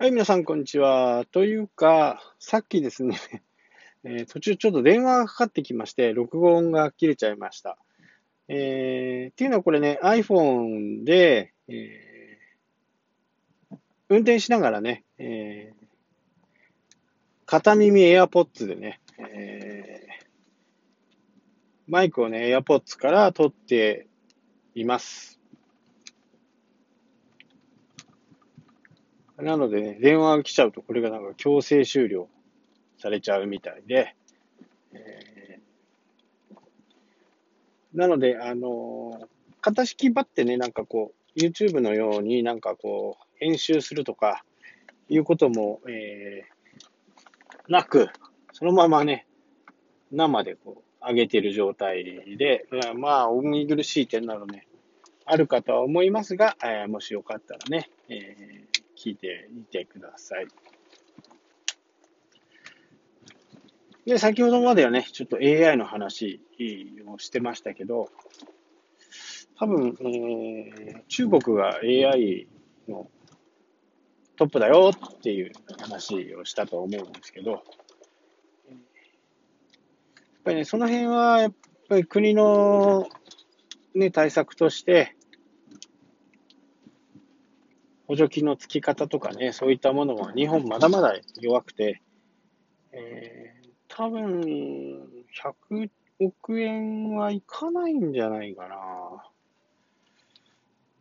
はい、皆さん、こんにちは。というか、さっきですね、えー、途中ちょっと電話がかかってきまして、録音が切れちゃいました。えー、っていうのはこれね、iPhone で、えー、運転しながらね、えー、片耳 AirPods でね、えー、マイクをね、AirPods から取っています。なので、ね、電話が来ちゃうと、これがなんか強制終了されちゃうみたいで、えー、なので、あのー、型式ばってね、なんかこう、YouTube のようになんかこう、編集するとか、いうことも、えー、なく、そのままね、生でこう、上げてる状態で、まあ、お見苦しい点などね、あるかとは思いますが、えー、もしよかったらね、えー聞いてみてください。で、先ほどまではね、ちょっと AI の話をしてましたけど、多分、えー、中国が AI のトップだよっていう話をしたと思うんですけど、やっぱりね、その辺は、やっぱり国のね、対策として、補助金の付き方とかね、そういったものは日本まだまだ弱くて、えー、多分100億円はいかないんじゃないかな。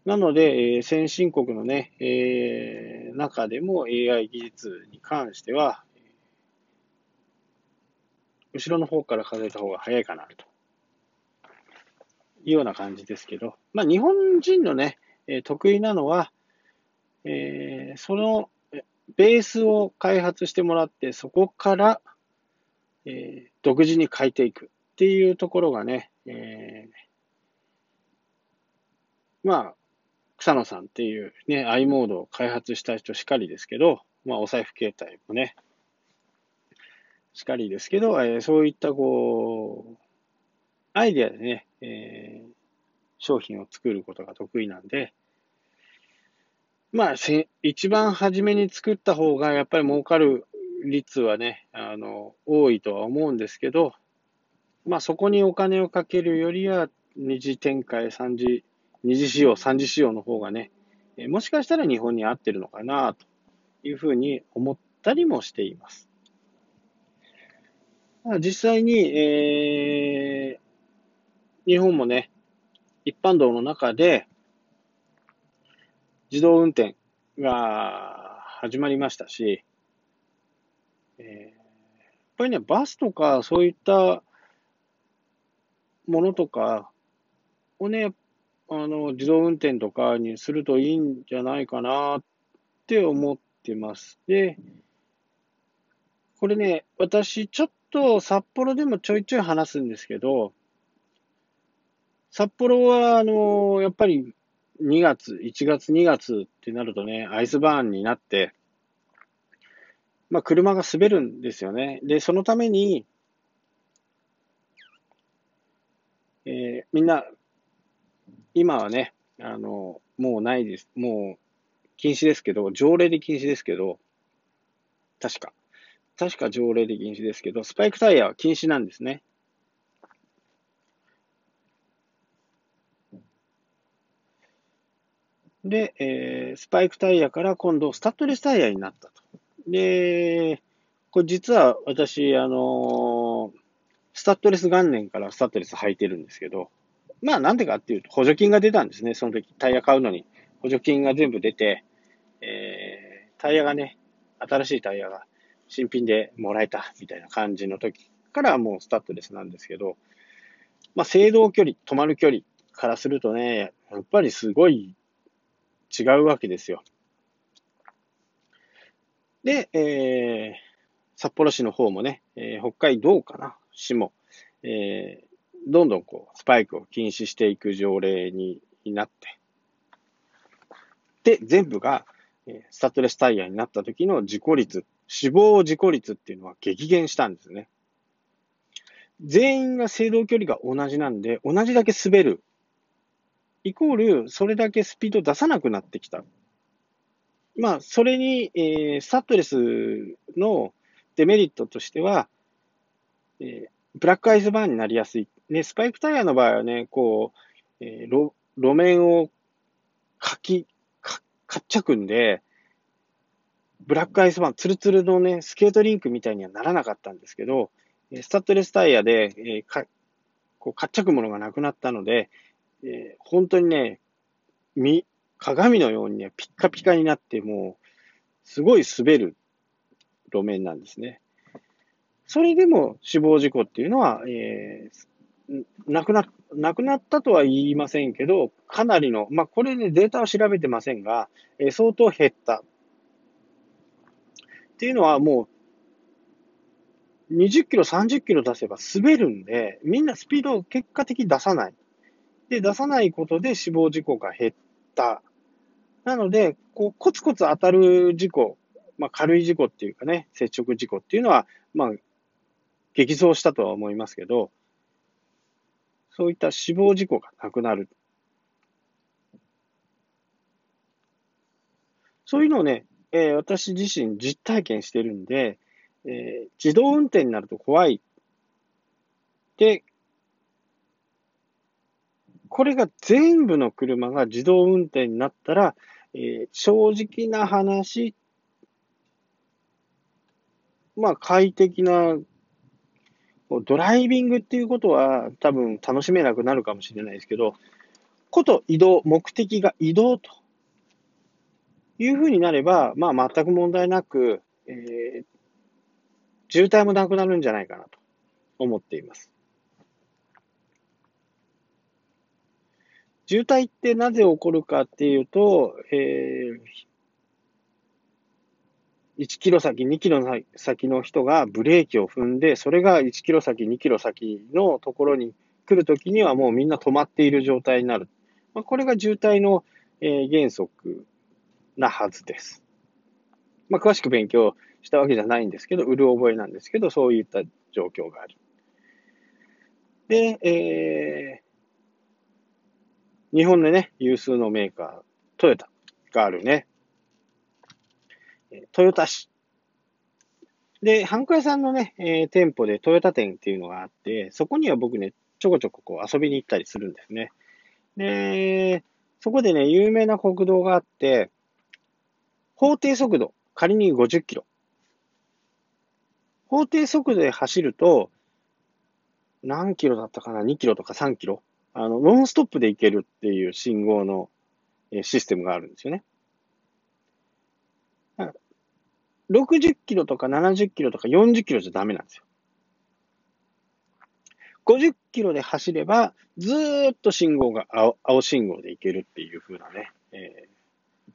なので、えー、先進国のね、えー、中でも AI 技術に関しては、後ろの方から数えた方が早いかなというような感じですけど、まあ、日本人のね、得意なのは、えー、そのベースを開発してもらって、そこから、えー、独自に変えていくっていうところがね、えー、まあ、草野さんっていうね、i モードを開発した人しかりですけど、まあ、お財布携帯もね、しかりですけど、えー、そういったこう、アイデアでね、えー、商品を作ることが得意なんで、まあ、一番初めに作った方がやっぱり儲かる率はね、あの、多いとは思うんですけど、まあそこにお金をかけるよりは、二次展開、三次、二次使用、三次使用の方がね、もしかしたら日本に合ってるのかな、というふうに思ったりもしています。実際に、えー、日本もね、一般道の中で、自動運転が始まりましたし、えー、やっぱりね、バスとかそういったものとかをね、あの、自動運転とかにするといいんじゃないかなって思ってます。で、これね、私ちょっと札幌でもちょいちょい話すんですけど、札幌は、あの、やっぱり2月、1月、2月ってなるとね、アイスバーンになって、まあ、車が滑るんですよね。で、そのために、えー、みんな、今はね、あの、もうないです。もう、禁止ですけど、条例で禁止ですけど、確か。確か条例で禁止ですけど、スパイクタイヤは禁止なんですね。で、えー、スパイクタイヤから今度スタッドレスタイヤになったと。で、これ実は私、あのー、スタッドレス元年からスタッドレス履いてるんですけど、まあなんでかっていうと補助金が出たんですね。その時タイヤ買うのに補助金が全部出て、えー、タイヤがね、新しいタイヤが新品でもらえたみたいな感じの時からもうスタッドレスなんですけど、まあ制動距離、止まる距離からするとね、やっぱりすごい違うわけですよ。で、えー、札幌市の方もね、えー、北海道かな、市も、えー、どんどんこう、スパイクを禁止していく条例になって、で、全部が、えー、スタッドレスタイヤになった時の事故率、死亡事故率っていうのは激減したんですね。全員が制動距離が同じなんで、同じだけ滑るイコール、それだけスピード出さなくなってきた。まあ、それに、えー、スタッドレスのデメリットとしては、えー、ブラックアイスバーンになりやすい。ね、スパイクタイヤの場合はね、こう、えー、路面をかき、か、かっちゃくんで、ブラックアイスバーン、ツルツルのね、スケートリンクみたいにはならなかったんですけど、スタッドレスタイヤで、えー、か、こう、かっちゃくものがなくなったので、えー、本当にね、み、鏡のようにね、ピッカピカになって、もう、すごい滑る路面なんですね。それでも死亡事故っていうのは、えー、なくな、なくなったとは言いませんけど、かなりの、まあ、これね、データは調べてませんが、えー、相当減った。っていうのはもう、20キロ、30キロ出せば滑るんで、みんなスピードを結果的に出さない。で、出さないことで死亡事故が減った。なので、こう、コツコツ当たる事故、まあ、軽い事故っていうかね、接触事故っていうのは、まあ、激増したとは思いますけど、そういった死亡事故がなくなる。そういうのをね、えー、私自身実体験してるんで、えー、自動運転になると怖い。で、これが全部の車が自動運転になったら、えー、正直な話、まあ快適なドライビングっていうことは多分楽しめなくなるかもしれないですけど、こと移動、目的が移動というふうになれば、まあ全く問題なく、えー、渋滞もなくなるんじゃないかなと思っています。渋滞ってなぜ起こるかっていうと、えー、1キロ先、2キロ先の人がブレーキを踏んで、それが1キロ先、2キロ先のところに来るときにはもうみんな止まっている状態になる。まあ、これが渋滞の、えー、原則なはずです。まあ、詳しく勉強したわけじゃないんですけど、うる覚えなんですけど、そういった状況がある。で、えー、日本でね、有数のメーカー、トヨタがあるね、トヨタ市。で、ハンコ屋さんのね、えー、店舗でトヨタ店っていうのがあって、そこには僕ね、ちょこちょここう遊びに行ったりするんですね。で、そこでね、有名な国道があって、法定速度、仮に50キロ。法定速度で走ると、何キロだったかな ?2 キロとか3キロあの、ノンストップで行けるっていう信号のシステムがあるんですよね。60キロとか70キロとか40キロじゃダメなんですよ。50キロで走れば、ずーっと信号が青青信号で行けるっていう風なね、えー、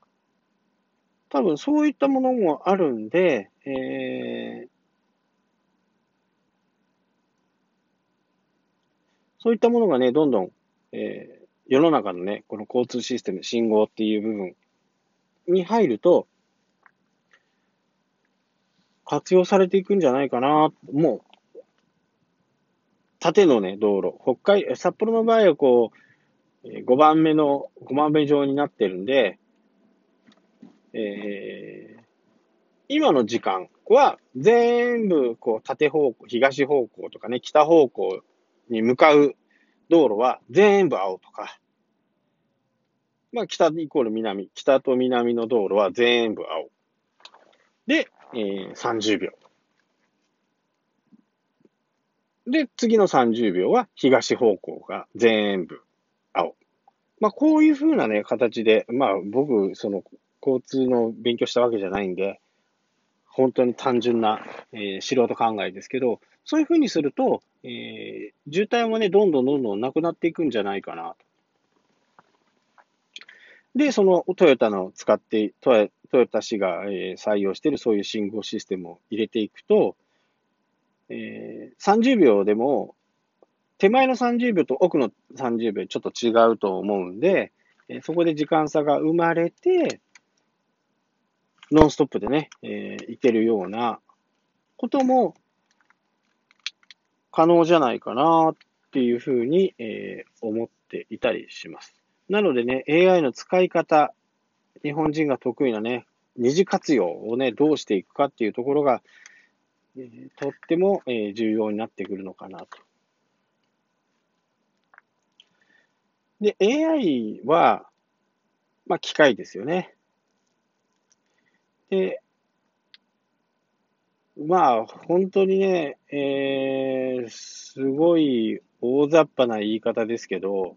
多分そういったものもあるんで、えー、そういったものがね、どんどん、えー、世の中のね、この交通システム、信号っていう部分に入ると、活用されていくんじゃないかな、もう、縦のね、道路、北海、札幌の場合はこう、5番目の、5番目状になってるんで、えー、今の時間は全部こう縦方向、東方向とかね、北方向に向かう道路は全部青とか、まあ北イコール南、北と南の道路は全部青。で、えー、30秒。で、次の30秒は東方向が全部青。まあこういう風なね、形で、まあ僕、その交通の勉強したわけじゃないんで、本当に単純な、えー、素人考えですけど、そういうふうにすると、えー、渋滞もね、どんどんどんどんなくなっていくんじゃないかなと。で、そのトヨタの使って、トヨトヨタ市が、えー、採用しているそういう信号システムを入れていくと、えー、30秒でも、手前の30秒と奥の30秒ちょっと違うと思うんで、えー、そこで時間差が生まれて、ノンストップでね、えー、いけるようなことも可能じゃないかなっていうふうに、えー、思っていたりします。なのでね、AI の使い方、日本人が得意なね、二次活用をね、どうしていくかっていうところが、えー、とっても、えー、重要になってくるのかなと。で、AI は、まあ、機械ですよね。で、まあ、本当にね、えー、すごい大雑把な言い方ですけど、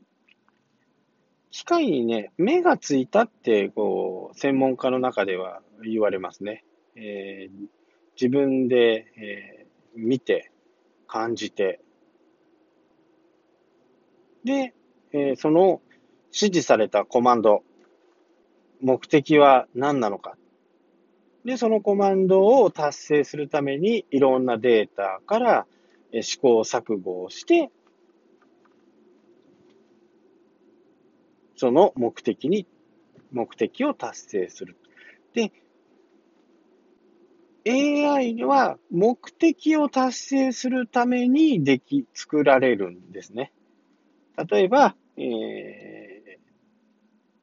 機械にね、目がついたって、こう、専門家の中では言われますね。えー、自分で、えー、見て、感じて、で、えー、その指示されたコマンド、目的は何なのか。で、そのコマンドを達成するために、いろんなデータから試行錯誤をして、その目的に、目的を達成する。で、AI は目的を達成するためにでき、作られるんですね。例えば、えー、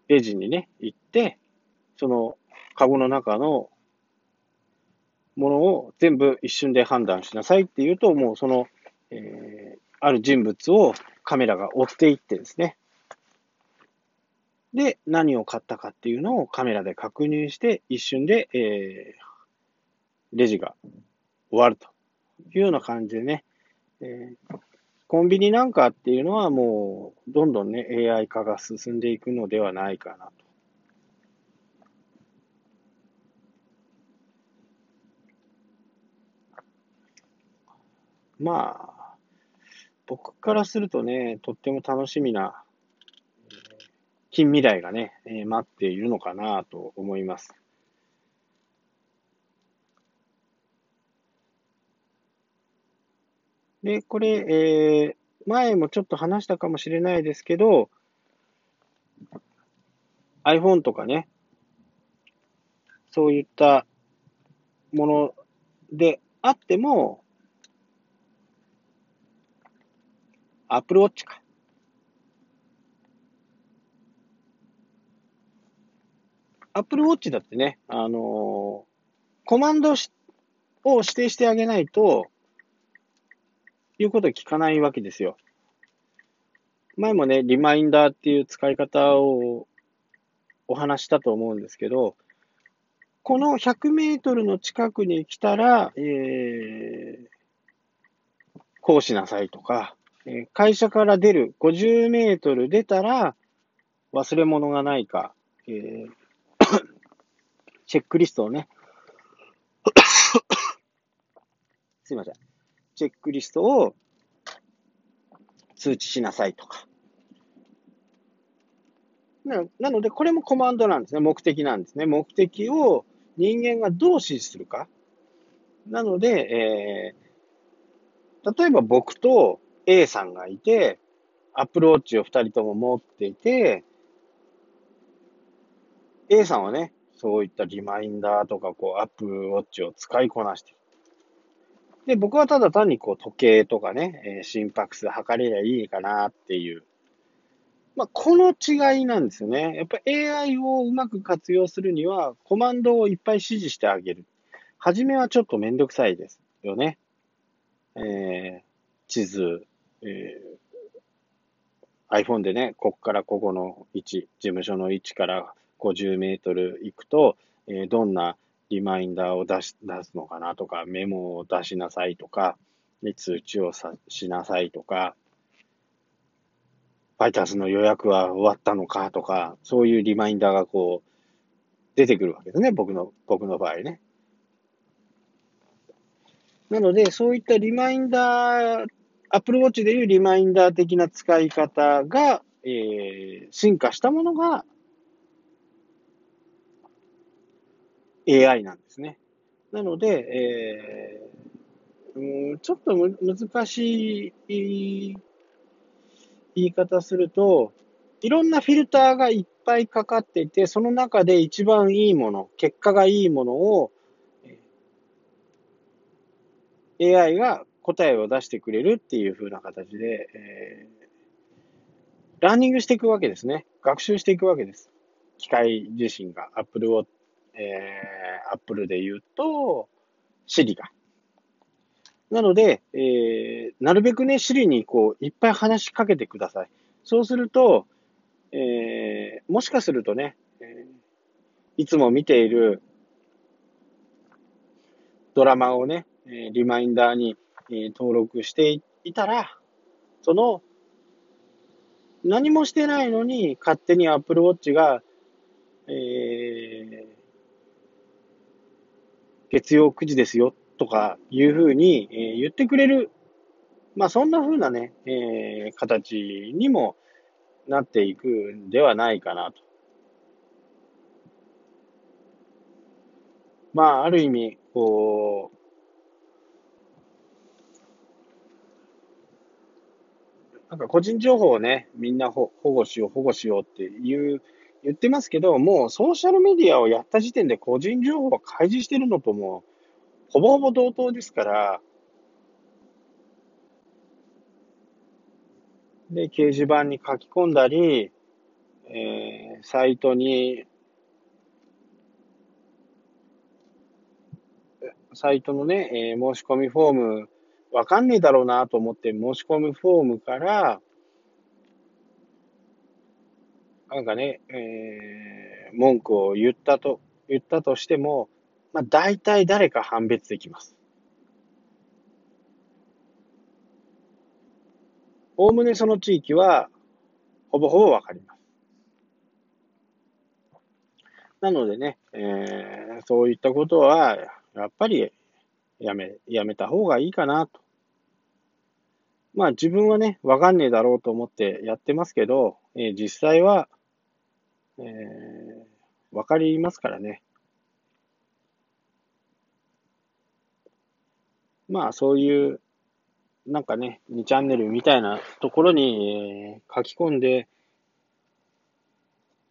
レジにね、行って、そのカゴの中のものを全部一瞬で判断しなさいっていうと、もうその、えー、ある人物をカメラが追っていってですね、で、何を買ったかっていうのをカメラで確認して、一瞬で、えー、レジが終わるというような感じでね、えー、コンビニなんかっていうのはもう、どんどんね、AI 化が進んでいくのではないかなと。まあ、僕からするとね、とっても楽しみな近未来がね、え、待っているのかなと思います。で、これ、えー、前もちょっと話したかもしれないですけど、iPhone とかね、そういったものであっても、Apple Watch か。Apple Watch だってね、あのー、コマンドを指定してあげないと、いうことは聞かないわけですよ。前もね、リマインダーっていう使い方をお話したと思うんですけど、この100メートルの近くに来たら、えー、こうしなさいとか、会社から出る50メートル出たら忘れ物がないか、えー、チェックリストをね、すいません。チェックリストを通知しなさいとか。ななので、これもコマンドなんですね。目的なんですね。目的を人間がどう指示するか。なので、えー、例えば僕と A さんがいて、アップルウォッチを2人とも持っていて、A さんはね、そういったリマインダーとか、こう、アップルウォッチを使いこなしてる。で、僕はただ単にこう時計とかね、え、心拍数測れりゃいいかなっていう。まあ、この違いなんですよね。やっぱ AI をうまく活用するには、コマンドをいっぱい指示してあげる。はじめはちょっとめんどくさいですよね。えー、地図、えー、iPhone でね、ここからここの位置、事務所の位置から50メートル行くと、えー、どんなリマインダーを出し出すのかなとか、メモを出しなさいとか、で通知をさしなさいとか、ファイターズの予約は終わったのかとか、そういうリマインダーがこう、出てくるわけですね、僕の、僕の場合ね。なので、そういったリマインダー、Apple Watch でいうリマインダー的な使い方が、えー、進化したものが AI なんですね。なので、えー、うん、ちょっと難しい言い方すると、いろんなフィルターがいっぱいかかっていて、その中で一番いいもの、結果がいいものを、AI が答えを出してくれるっていう風な形で、えー、ラーニングしていくわけですね。学習していくわけです。機械自身が、Apple Watch えー、Apple で言うと、Siri が。なので、えー、なるべくね、Siri にこう、いっぱい話しかけてください。そうすると、えー、もしかするとね、え、いつも見ているドラマをね、えリマインダーに、登録していたら、その、何もしてないのに勝手に Apple Watch が、えー、月曜9時ですよとかいうふうに、え言ってくれる、まあそんなふうなね、えー、形にもなっていくんではないかなと。まあある意味、こう、なんか個人情報をね、みんな保護しよう、保護しようっていう、言ってますけど、もうソーシャルメディアをやった時点で個人情報を開示してるのとも、ほぼほぼ同等ですから、で、掲示板に書き込んだり、えー、サイトに、サイトのね、えー、申し込みフォームわかんねえだろうなと思って申し込むフォームから、なんかね、えー、文句を言ったと、言ったとしても、まあ大体誰か判別できます。おおむねその地域は、ほぼほぼわかります。なのでね、えー、そういったことは、やっぱりやめ、やめた方がいいかなと。まあ自分はね、わかんねえだろうと思ってやってますけど、えー、実際は、えー、わかりますからね。まあそういう、なんかね、2チャンネルみたいなところに、えー、書き込んで、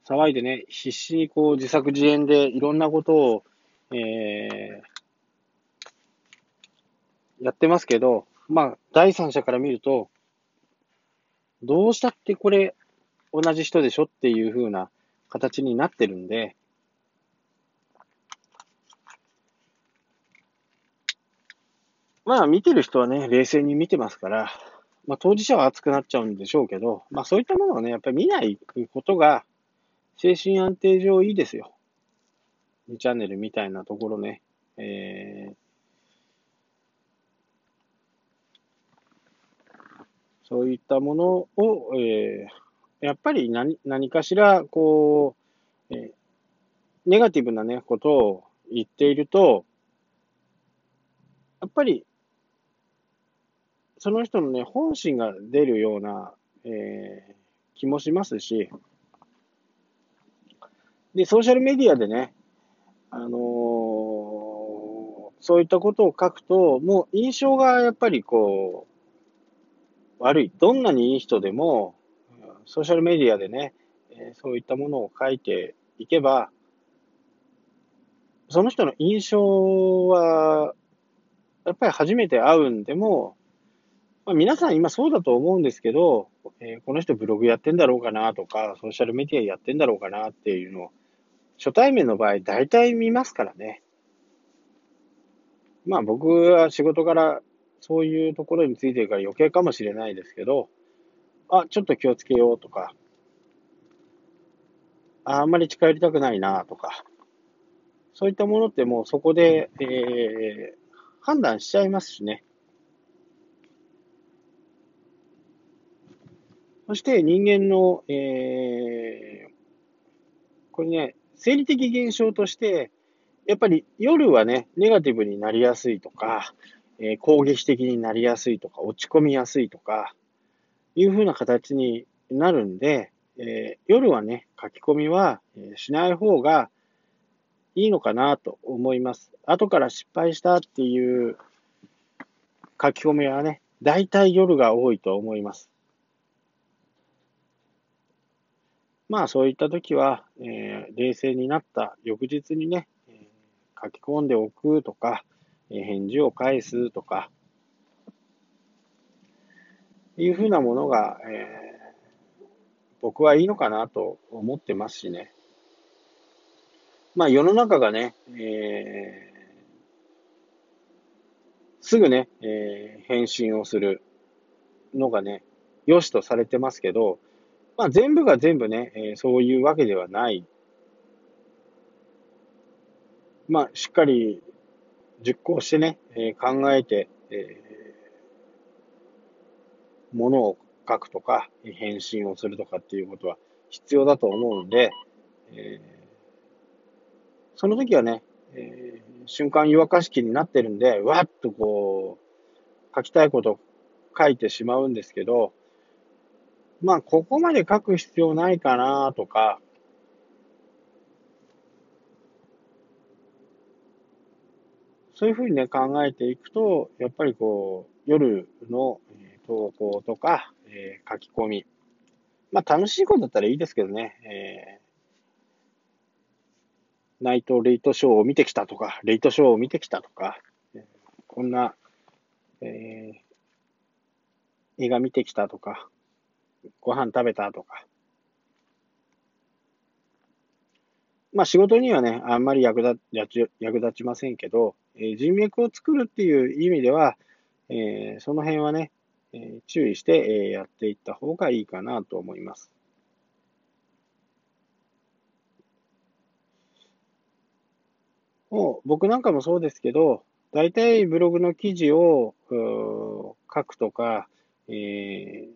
騒いでね、必死にこう自作自演でいろんなことを、えー、やってますけど、まあ、第三者から見ると、どうしたってこれ、同じ人でしょっていう風な形になってるんで、まあ、見てる人はね、冷静に見てますから、まあ、当事者は熱くなっちゃうんでしょうけど、まあ、そういったものをね、やっぱり見ないことが、精神安定上いいですよ。2チャンネルみたいなところね、えー、そういったものを、えー、やっぱり何何かしら、こう、えー、ネガティブなね、ことを言っていると、やっぱり、その人のね、本心が出るような、えー、気もしますし、で、ソーシャルメディアでね、あのー、そういったことを書くと、もう印象がやっぱりこう、悪い。どんなにいい人でも、ソーシャルメディアでね、そういったものを書いていけば、その人の印象は、やっぱり初めて会うんでも、まあ、皆さん今そうだと思うんですけど、えー、この人ブログやってんだろうかなとか、ソーシャルメディアやってんだろうかなっていうのを、初対面の場合大体見ますからね。まあ僕は仕事からそういうところについてるから余計かもしれないですけど、あ、ちょっと気をつけようとか、ああんまり近寄りたくないなとか、そういったものってもうそこで、えー、判断しちゃいますしね。そして人間の、えー、これね、生理的現象として、やっぱり夜はね、ネガティブになりやすいとか、えー、攻撃的になりやすいとか、落ち込みやすいとか、いうふうな形になるんで、えー、夜はね、書き込みは、しない方がいいのかなと思います。後から失敗したっていう書き込みはね、大体夜が多いと思います。まあそういった時は、えー、冷静になった翌日にね、書き込んでおくとか、返事を返すとか、いうふうなものが、えー、僕はいいのかなと思ってますしね。まあ世の中がね、えー、すぐね、えー、返信をするのがね、良しとされてますけど、まあ全部が全部ね、えー、そういうわけではないまあ、しっかり実行してね、え、考えて、えー、ものを書くとか、返信をするとかっていうことは必要だと思うんで、えー、その時はね、えー、瞬間湯沸かし器になってるんで、わっとこう、書きたいことを書いてしまうんですけど、まあ、ここまで書く必要ないかなとか、そういうふうにね、考えていくと、やっぱりこう、夜の投稿とか、えー、書き込み。まあ楽しいことだったらいいですけどね、えー、ナイトレイトショーを見てきたとか、レイトショーを見てきたとか、こんな、えー、映画見てきたとか、ご飯食べたとか。まあ仕事にはね、あんまり役立役立ちませんけど、え人脈を作るっていう意味では、えその辺はね、え注意して、えやっていった方がいいかなと思います。もう僕なんかもそうですけど、大体ブログの記事を書くとか、えー、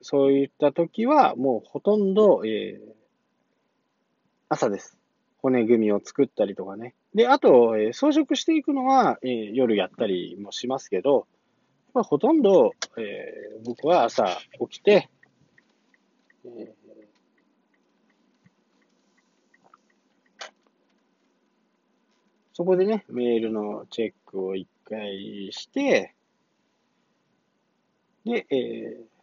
そういった時はもうほとんど、えー、朝です。骨組みを作ったりとかね。で、あと、えー、装飾していくのは、えー、夜やったりもしますけど、まあ、ほとんど、えー、僕は朝起きて、えー、そこでね、メールのチェックを一回して、で、えー、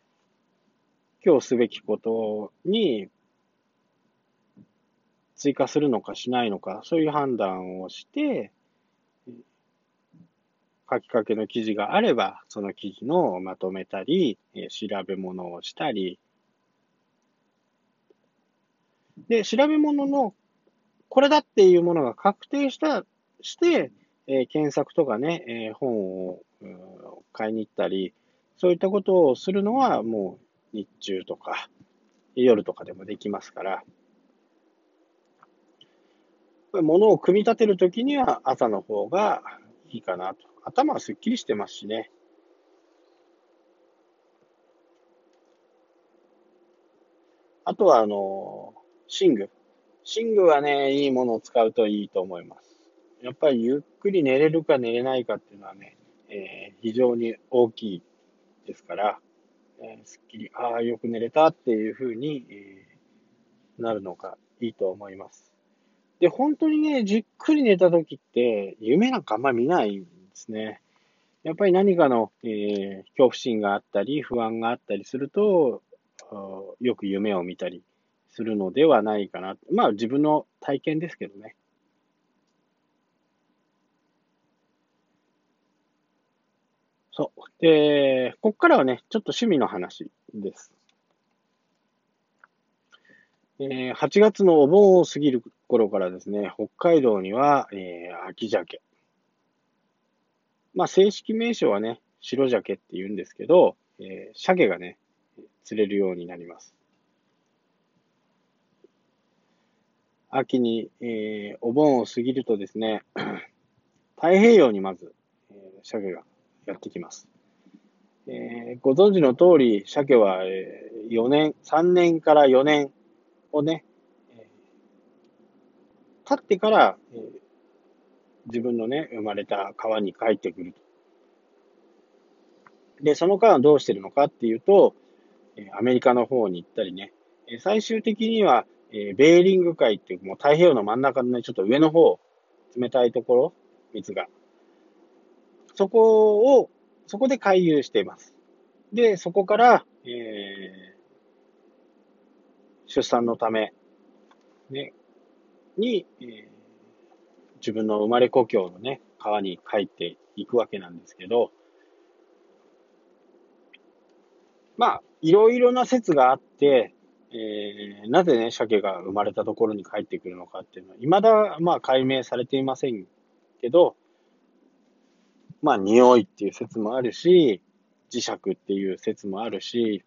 今日すべきことに追加するのかしないのか、そういう判断をして、書きかけの記事があれば、その記事のまとめたり、調べ物をしたり、で、調べ物のこれだっていうものが確定した、して、え、検索とかね、え、本を、買いに行ったり、そういったことをするのはもう日中とか夜とかでもできますから、ものを組み立てるときには朝の方がいいかなと。頭はすっきりしてますしね。あとは、あの、寝具。寝具はね、いいものを使うといいと思います。やっぱりゆっくり寝れるか寝れないかっていうのはね、えー、非常に大きいですから、えー、すっきり、ああ、よく寝れたっていうふうに、えー、なるのがいいと思います。で、本当にね、じっくり寝た時って、夢なんかあんまり見ないんですね。やっぱり何かの、えー、恐怖心があったり、不安があったりすると、よく夢を見たりするのではないかな。まあ自分の体験ですけどね。そう。で、こっからはね、ちょっと趣味の話です。えー、8月のお盆を過ぎる頃からですね、北海道には、えー、秋鮭。まあ、正式名称はね、白鮭って言うんですけど、えー、鮭がね、釣れるようになります。秋に、えー、お盆を過ぎるとですね、太平洋にまず、えー、鮭がやってきます。えー、ご存知の通り、鮭は、えー、4年、3年から4年をね、えー、経ってから、自分のね、生まれた川に帰ってくると。で、その間どうしてるのかっていうと、えアメリカの方に行ったりね、え最終的には、えベーリング海っていう、もう太平洋の真ん中のね、ちょっと上の方、冷たいところ、水が。そこを、そこで回遊しています。で、そこから、えー、出産のため、ね、に、えー、自分の生まれ故郷のね、川に帰っていくわけなんですけど、まあ、いろいろな説があって、えー、なぜね、鮭が生まれたところに帰ってくるのかっていうのは、未だ、まあ、解明されていませんけど、まあ、匂いっていう説もあるし、磁石っていう説もあるし、